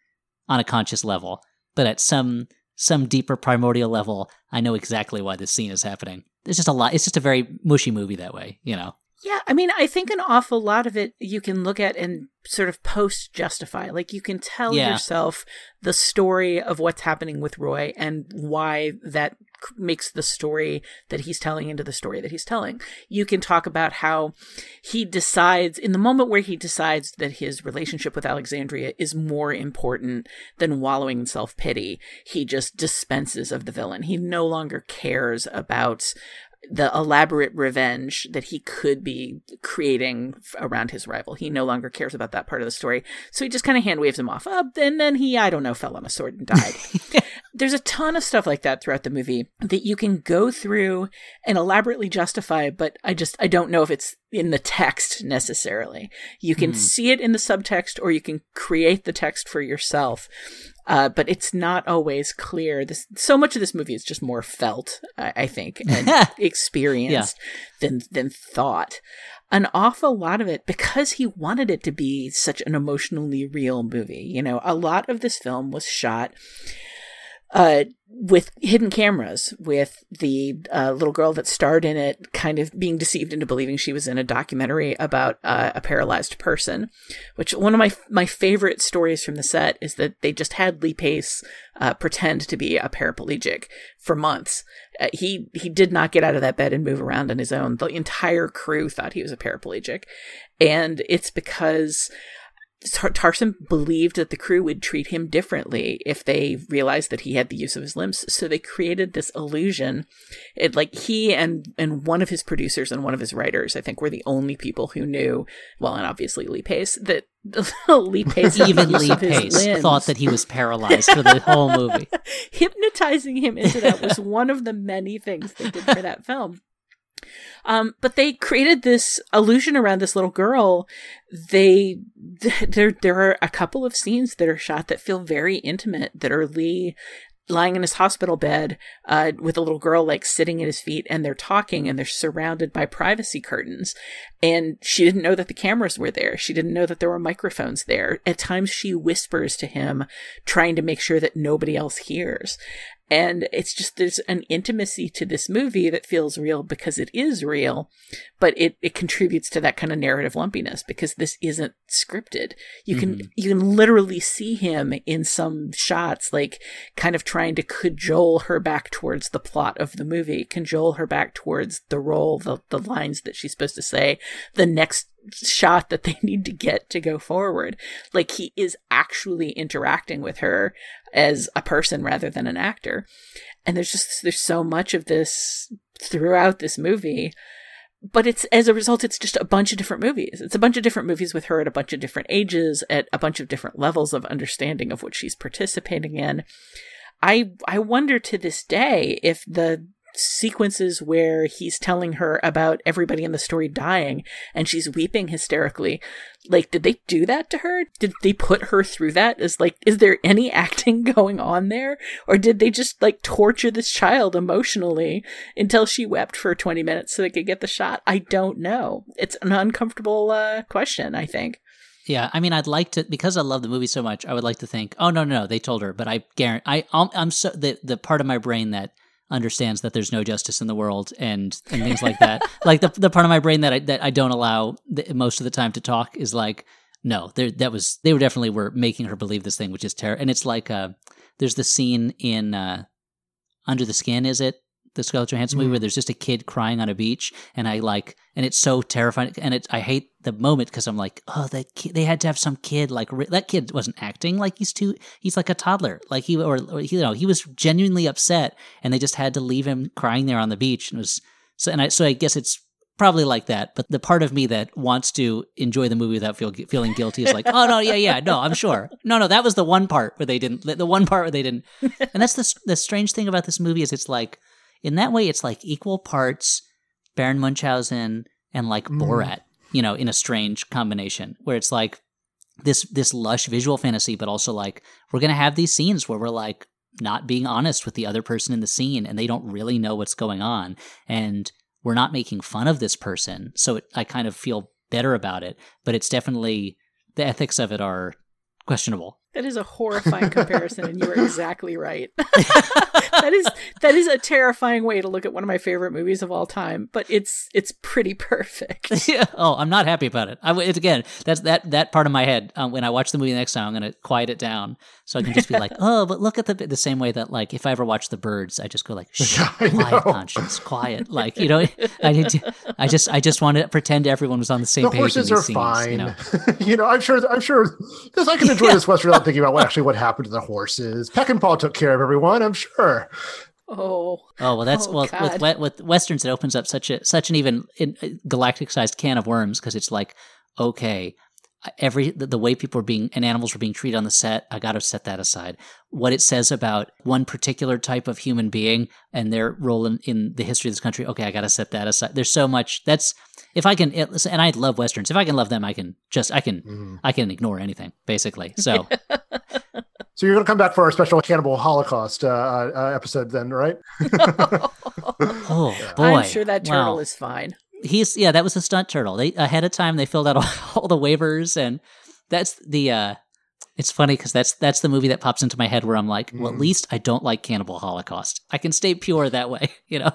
on a conscious level, but at some some deeper primordial level, I know exactly why this scene is happening. It's just a lot. It's just a very mushy movie that way, you know. Yeah, I mean, I think an awful lot of it you can look at and sort of post justify. Like you can tell Yeah. yourself the story of what's happening with Roy and why that makes the story that he's telling into the story that he's telling. You can talk about how he decides in the moment where he decides that his relationship with Alexandria is more important than wallowing in self pity. He just dispenses of the villain. He no longer cares about the elaborate revenge that he could be creating around his rival. He no longer cares about that part of the story. So he just kind of hand waves him off. And then he, I don't know, fell on a sword and died. There's a ton of stuff like that throughout the movie that you can go through and elaborately justify, but I just, I don't know if it's in the text necessarily. You can Hmm. see it in the subtext or you can create the text for yourself. Uh, but it's not always clear. This so much of this movie is just more felt, I, I think, and experienced than than thought. An awful lot of it because he wanted it to be such an emotionally real movie. You know, a lot of this film was shot uh, with hidden cameras, with the uh, little girl that starred in it kind of being deceived into believing she was in a documentary about uh, a paralyzed person. Which one of my my favorite stories from the set is that they just had Lee Pace uh, pretend to be a paraplegic for months. Uh, he he did not get out of that bed and move around on his own. The entire crew thought he was a paraplegic, and it's because Tarsem believed that the crew would treat him differently if they realized that he had the use of his limbs. So they created this illusion. It like he and and one of his producers and one of his writers, I think, were the only people who knew. Well, and obviously Lee Pace that Lee Pace Even Lee Pace thought that he was paralyzed for the whole movie. hypnotizing him into that was one of the many things they did for that film. Um, but they created this illusion around this little girl. They there there are a couple of scenes that are shot that feel very intimate. That are Lee lying in his hospital bed uh, with a little girl like sitting at his feet, and they're talking, and they're surrounded by privacy curtains. And she didn't know that the cameras were there. She didn't know that there were microphones there. At times, she whispers to him, trying to make sure that nobody else hears. And it's just there's an intimacy to this movie that feels real because it is real, but it, it contributes to that kind of narrative lumpiness because this isn't scripted. You can Mhm. you can literally see him in some shots like kind of trying to cajole her back towards the plot of the movie, cajole her back towards the role, the the lines that she's supposed to say, the next shot that they need to get to go forward. Like he is actually interacting with her as a person rather than an actor. And there's just there's so much of this throughout this movie. but it's as a result it's just a bunch of different movies it's a bunch of different movies with her at a bunch of different ages at a bunch of different levels of understanding of what she's participating in i i wonder to this day if the sequences where he's telling her about everybody in the story dying and she's weeping hysterically. Like, did they do that to her? Did they put her through that? Is like, is there any acting going on there? Or did they just like torture this child emotionally until she wept for 20 minutes so they could get the shot? I don't know. It's an uncomfortable uh, question, I think. Yeah, I mean, I'd like to because I love the movie so much. I would like to think, oh no, no, no, they told her, but I guarantee, I, I'm so the the part of my brain that understands that there's no justice in the world and and things like that. like the the part of my brain that I that I don't allow the, most of the time to talk is like no, there that was they were definitely were making her believe this thing, which is terror. And it's like uh, there's the scene in uh, Under the Skin, is it? The Scarlett Johansson movie where mm. there's just a kid crying on a beach, and I like, and it's so terrifying, and it I hate the moment because I'm like, oh, that kid, they had to have some kid like that kid wasn't acting like he's too, he's like a toddler, like he or, or you know he was genuinely upset, and they just had to leave him crying there on the beach, and it was so, and I so I guess it's probably like that. But the part of me that wants to enjoy the movie without feel, feeling guilty is like, oh no, yeah, yeah, no, I'm sure. No, no, that was the one part where they didn't. The one part where they didn't. And that's the the strange thing about this movie is it's like in that way, it's like equal parts Baron Munchausen and like mm. Borat, you know, in a strange combination where it's like this this lush visual fantasy, but also like we're gonna have these scenes where we're like not being honest with the other person in the scene and they don't really know what's going on and we're not making fun of this person so it, i kind of feel better about it but it's definitely the ethics of it are questionable that is a horrifying comparison, and you are exactly right. that is that is a terrifying way to look at one of my favorite movies of all time, but it's it's pretty perfect. yeah. Oh, I'm not happy about it. I, it's again that's that that part of my head. Um, when I watch the movie next time, I'm going to quiet it down so I can just be like, oh, but look at the the same way that like if I ever watch The Birds, I just go like, Shh, quiet, conscience, quiet. Like you know, I need to, I just I just want to pretend everyone was on the same the page. Horses are scenes, fine. You know? you know, I'm sure. I'm sure because I can enjoy yeah. this Western thinking about what actually what happened to the horses. Peck and Paul took care of everyone. I'm sure. Oh. Oh well, that's oh, well with, with westerns. It opens up such a such an even galactic sized can of worms because it's like okay, every the, the, way people are being and animals were being treated on the set i got to set that aside. What it says about one particular type of human being and their role in, in the history of this country okay i got to set that aside. There's so much that's if i can and i love westerns. If i can love them i can just i can mm. i can ignore anything basically. So so you're going to come back for our special cannibal holocaust uh, uh, episode then right? Oh boy. I'm sure that turtle wow. is fine he's yeah, that was a stunt turtle. They ahead of time they filled out all, all the waivers, and that's the. uh It's funny because that's that's the movie that pops into my head where I'm like, well, at mm. least I don't like Cannibal Holocaust. I can stay pure that way, you know.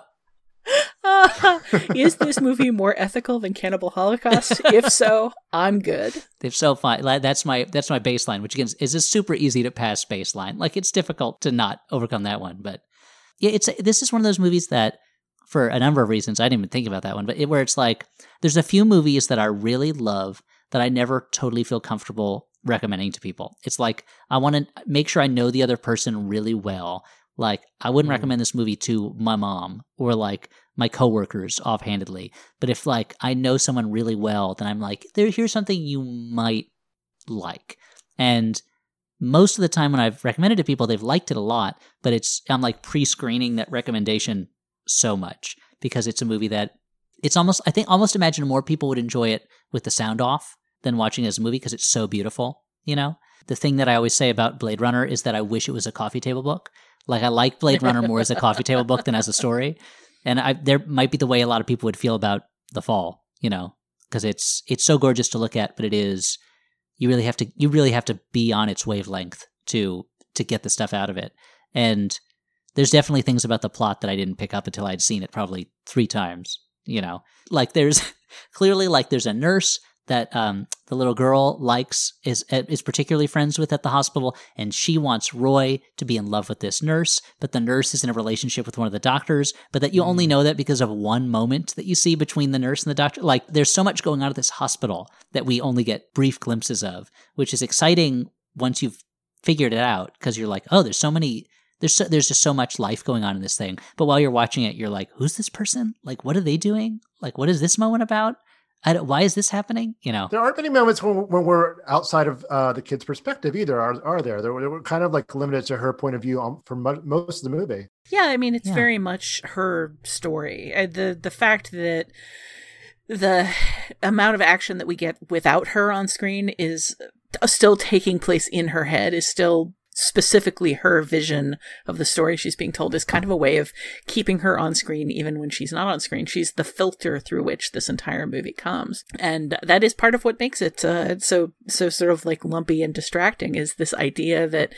Uh, is this movie more ethical than Cannibal Holocaust? if so, I'm good. If so, fine. That's my that's my baseline, which again is a super easy to pass baseline. Like it's difficult to not overcome that one, but yeah, it's this is one of those movies that for a number of reasons. I didn't even think about that one, but it, where it's like there's a few movies that I really love that I never totally feel comfortable recommending to people. It's like I want to make sure I know the other person really well. Like I wouldn't mm. recommend this movie to my mom or like my coworkers offhandedly. But if like I know someone really well, then I'm like, there here's something you might like. And most of the time when I've recommended to people, they've liked it a lot, but it's I'm like pre-screening that recommendation so much because it's a movie that it's almost I think almost imagine more people would enjoy it with the sound off than watching it as a movie because it's so beautiful, you know? The thing that I always say about Blade Runner is that I wish it was a coffee table book. Like I like Blade Runner more as a coffee table book than as a story. And I there might be the way a lot of people would feel about The Fall, you know, because it's it's so gorgeous to look at, but it is you really have to you really have to be on its wavelength to to get the stuff out of it. And there's definitely things about the plot that I didn't pick up until I'd seen it probably three times. You know, like there's clearly like there's a nurse that um, the little girl likes is is particularly friends with at the hospital, and she wants Roy to be in love with this nurse, but the nurse is in a relationship with one of the doctors, but that you only mm. know that because of one moment that you see between the nurse and the doctor. Like there's so much going on at this hospital that we only get brief glimpses of, which is exciting once you've figured it out because you're like, oh, there's so many there's so, there's just so much life going on in this thing. But while you're watching it, you're like, who's this person? Like, what are they doing? Like, what is this moment about? why is this happening? You know, there aren't many moments when, when we're outside of uh, the kid's perspective either. Are, are there? They were, kind of like limited to her point of view on, for mo- most of the movie. Yeah, I mean, it's yeah. very much her story. Uh, the the fact that the amount of action that we get without her on screen is still taking place in her head is still specifically her vision of the story she's being told is kind of a way of keeping her on screen even when she's not on screen. She's the filter through which this entire movie comes. And that is part of what makes it uh, so so sort of like lumpy and distracting is this idea that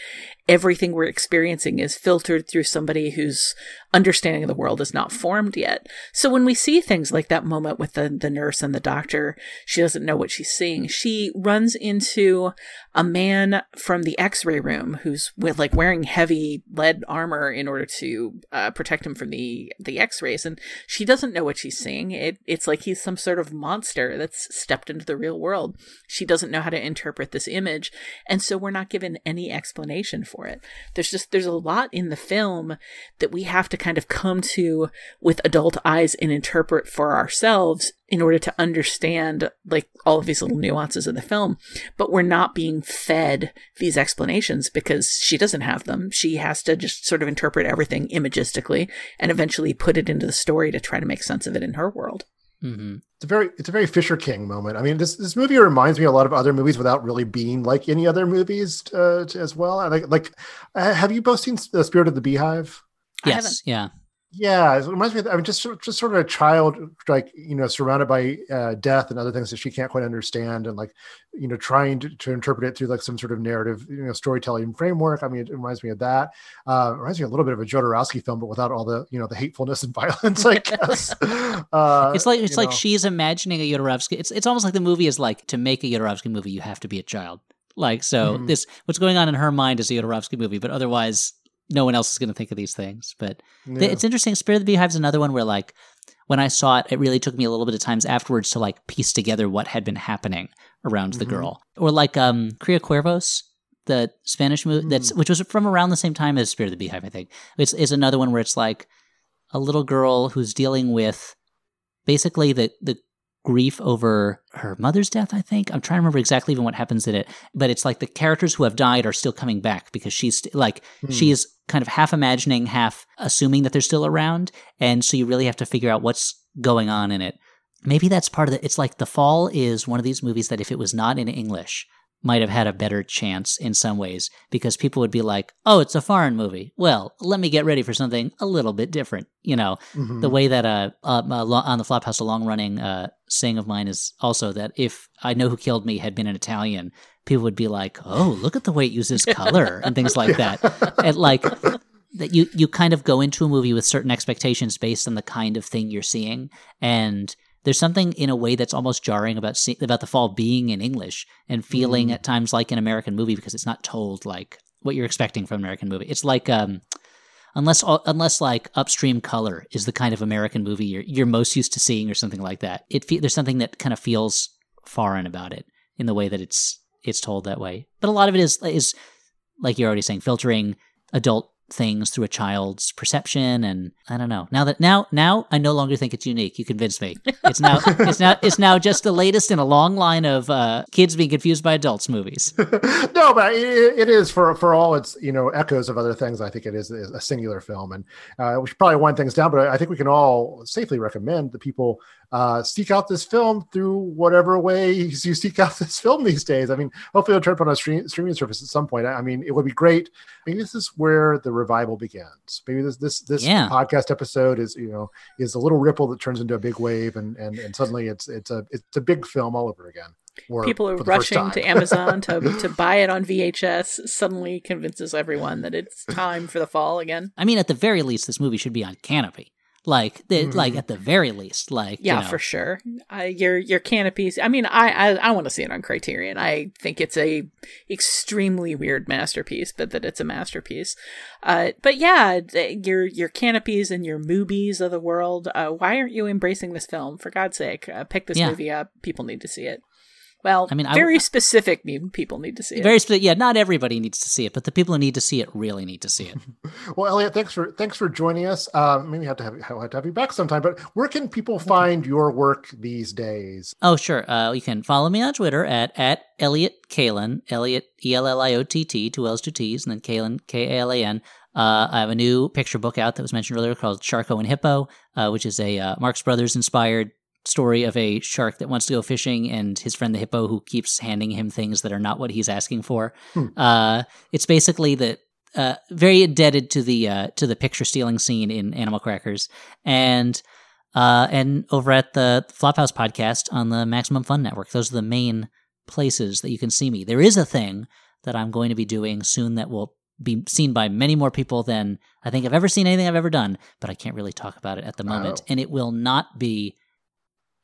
everything we're experiencing is filtered through somebody whose understanding of the world is not formed yet. So when we see things like that moment with the, the nurse and the doctor, she doesn't know what she's seeing. She runs into a man from the x-ray room who's with like wearing heavy lead armor in order to uh, protect him from the, the x-rays. And she doesn't know what she's seeing. It, it's like he's some sort of monster that's stepped into the real world. She doesn't know how to interpret this image. And so we're not given any explanation for it. There's just, there's a lot in the film that we have to kind of come to with adult eyes and interpret for ourselves in order to understand like all of these little nuances of the film. But we're not being fed these explanations because she doesn't have them. She has to just sort of interpret everything imagistically and eventually put it into the story to try to make sense of it in her world. Mm-hmm. It's a very it's a very Fisher King moment. I mean, this this movie reminds me a lot of other movies without really being like any other movies uh, as well. Like like, uh, have you both seen The Spirit of the Beehive? Yes. Yeah. Yeah, it reminds me. Of, I mean, just just sort of a child, like you know, surrounded by uh, death and other things that she can't quite understand, and like you know, trying to, to interpret it through like some sort of narrative, you know, storytelling framework. I mean, it reminds me of that. Uh, it reminds me a little bit of a Jodorowsky film, but without all the you know the hatefulness and violence. I guess uh, it's like it's like know. she's imagining a Jodorowsky. It's it's almost like the movie is like to make a Jodorowsky movie, you have to be a child. Like so, mm-hmm. this what's going on in her mind is a Jodorowsky movie, but otherwise no one else is going to think of these things. But yeah. it's interesting. Spirit of the Beehive is another one where, like, when I saw it, it really took me a little bit of times afterwards to like piece together what had been happening around mm-hmm. the girl, or like um, Cría Cuervos, the Spanish movie mm-hmm. that's mm. which was from around the same time as Spirit of the Beehive. I think it's is another one where it's like a little girl who's dealing with basically the the grief over her mother's death, I think. I'm trying to remember exactly even what happens in it, but it's like the characters who have died are still coming back because she's st- like, mm. she's kind of half imagining, half assuming that they're still around. And so you really have to figure out what's going on in it. Maybe that's part of it. It's like The Fall is one of these movies that if it was not in English, might have had a better chance in some ways because people would be like, "Oh, it's a foreign movie. Well, let me get ready for something a little bit different." You know, mm-hmm. the way that uh, uh, on the Flophouse, a long running uh, saying of mine is also that if I know who killed me had been an Italian, people would be like, "Oh, look at the way it uses color and things like that," and like that you you kind of go into a movie with certain expectations based on the kind of thing you're seeing and there's something in a way that's almost jarring about see, about the fall being in English and feeling mm. at times like an American movie because it's not told like what you're expecting from an American movie. It's like um, unless unless like Upstream Color is the kind of American movie you're you're most used to seeing or something like that. It fe- there's something that kind of feels foreign about it in the way that it's it's told that way. But a lot of it is is like you're already saying filtering adult things through a child's perception and I don't know. Now that now now I no longer think it's unique. You convinced me. It's now it's now it's now just the latest in a long line of uh, kids being confused by adults movies. no, but it, it is for for all its you know echoes of other things. I think it is, is a singular film, and uh, we should probably wind things down. But I think we can all safely recommend that people uh, seek out this film through whatever way you seek out this film these days. I mean, hopefully it'll turn up on a stream, streaming service at some point. I mean, it would be great. Maybe this is where the revival begins. Maybe this this this yeah. podcast episode is you know is a little ripple that turns into a big wave, and and and suddenly it's it's a it's a big film all over again. People are rushing to Amazon to to buy it on VHS. Suddenly convinces everyone that it's time for the fall again. I mean, at the very least, this movie should be on Kanopy like the, mm-hmm. like at the very least like yeah you know. for sure uh, your your Kanopies i mean i i, I want to see it on criterion i think it's a extremely weird masterpiece but that it's a masterpiece uh but yeah your your Kanopies and your movies of the world uh why aren't you embracing this film for god's sake uh, pick this yeah. movie up people need to see it Well, I mean, very I, specific people need to see it. Very specific. Yeah, not everybody needs to see it, but the people who need to see it really need to see it. well, Elliott, thanks for thanks for joining us. Uh, maybe have to have, have to have you back sometime. But where can people find your work these days? Oh, sure. Uh, you can follow me on Twitter at at Elliott Kalan, Elliott E L L I O T T, two L's, two T's, and then Kalan K A L A N. Uh, I have a new picture book out that was mentioned earlier called Sharko and Hippo, uh, which is a uh, Marx Brothers inspired story of a shark that wants to go fishing and his friend the hippo who keeps handing him things that are not what he's asking for. Hmm. Uh, it's basically the uh, very indebted to the uh, to the picture stealing scene in Animal Crackers, and uh, and over at the Flop House podcast on the Maximum Fun Network. Those are the main places that you can see me. There is a thing that I'm going to be doing soon that will be seen by many more people than I think I've ever seen anything I've ever done, but I can't really talk about it at the moment. Oh. And it will not be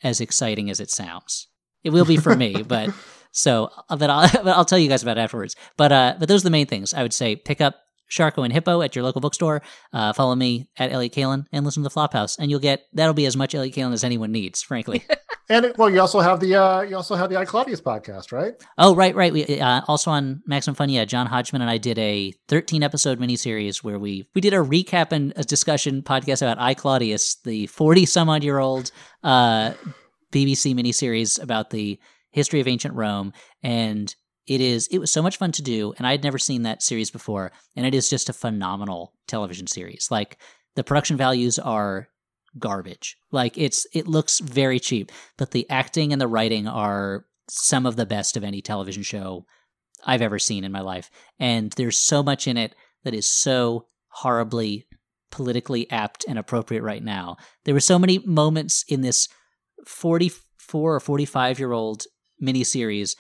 as exciting as it sounds. It will be for me, but so uh, but I'll but I'll tell you guys about it afterwards. But uh, but those are the main things. I would say pick up Sharko and Hippo at your local bookstore. Uh, follow me at Elliott Kalan and listen to the Flop House, and you'll get that'll be as much Elliott Kalan as anyone needs, frankly. and it, well, you also have the uh, you also have the I Claudius podcast, right? Oh, right, right. We uh, also on Maximum Fun. Yeah, John Hodgman and I did a 13 episode miniseries where we we did a recap and a discussion podcast about I Claudius, the 40 some odd year old uh, BBC miniseries about the history of ancient Rome, and it is it was so much fun to do and i had never seen that series before and it is just a phenomenal television series. Like the production values are garbage. Like it's it looks very cheap but the acting and the writing are some of the best of any television show i've ever seen in my life and there's so much in it that is so horribly politically apt and appropriate right now. There were so many moments in this 44 or 45 year old miniseries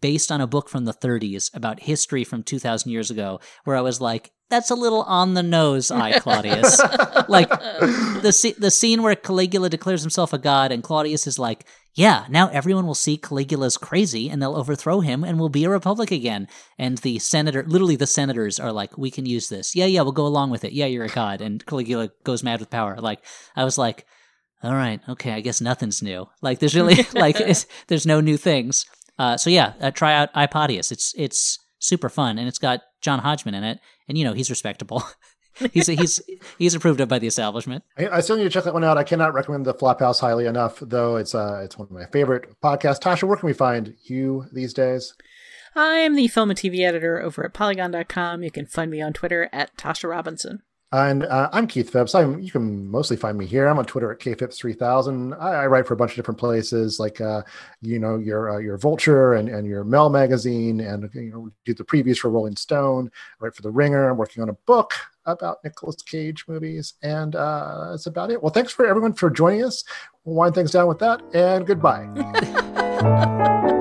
based on a book from the 30s about history from 2000 years ago where i was like that's a little on the nose i claudius. Like the the scene where caligula declares himself a god and claudius is like yeah now everyone will see caligula's crazy and they'll overthrow him and we'll be a republic again. And the senator literally the senators are like we can use this. Yeah yeah we'll go along with it. Yeah you're a god. And caligula goes mad with power. Like i was like all right okay i guess nothing's new. Like there's really like there's no new things uh, so yeah, uh, try out iPodius. It's it's super fun, and it's got John Hodgman in it, and you know he's respectable. he's he's he's approved of by the establishment. I, I, still need to check that one out. I cannot recommend the Flop House highly enough, though. It's uh it's one of my favorite podcasts. Tasha, where can we find you these days? I am the film and TV editor over at Polygon.com. You can find me on Twitter at Tasha Robinson. And uh, I'm Keith Phipps. I'm, you can mostly find me here. I'm on Twitter at kphipps3000. I, I write for a bunch of different places, like uh, you know your uh, your Vulture and, and your Mel magazine, and you know do the previews for Rolling Stone. I write for the Ringer. I'm working on a book about Nicolas Cage movies, and uh, that's about it. Well, thanks for everyone for joining us. We'll wind things down with that, and goodbye.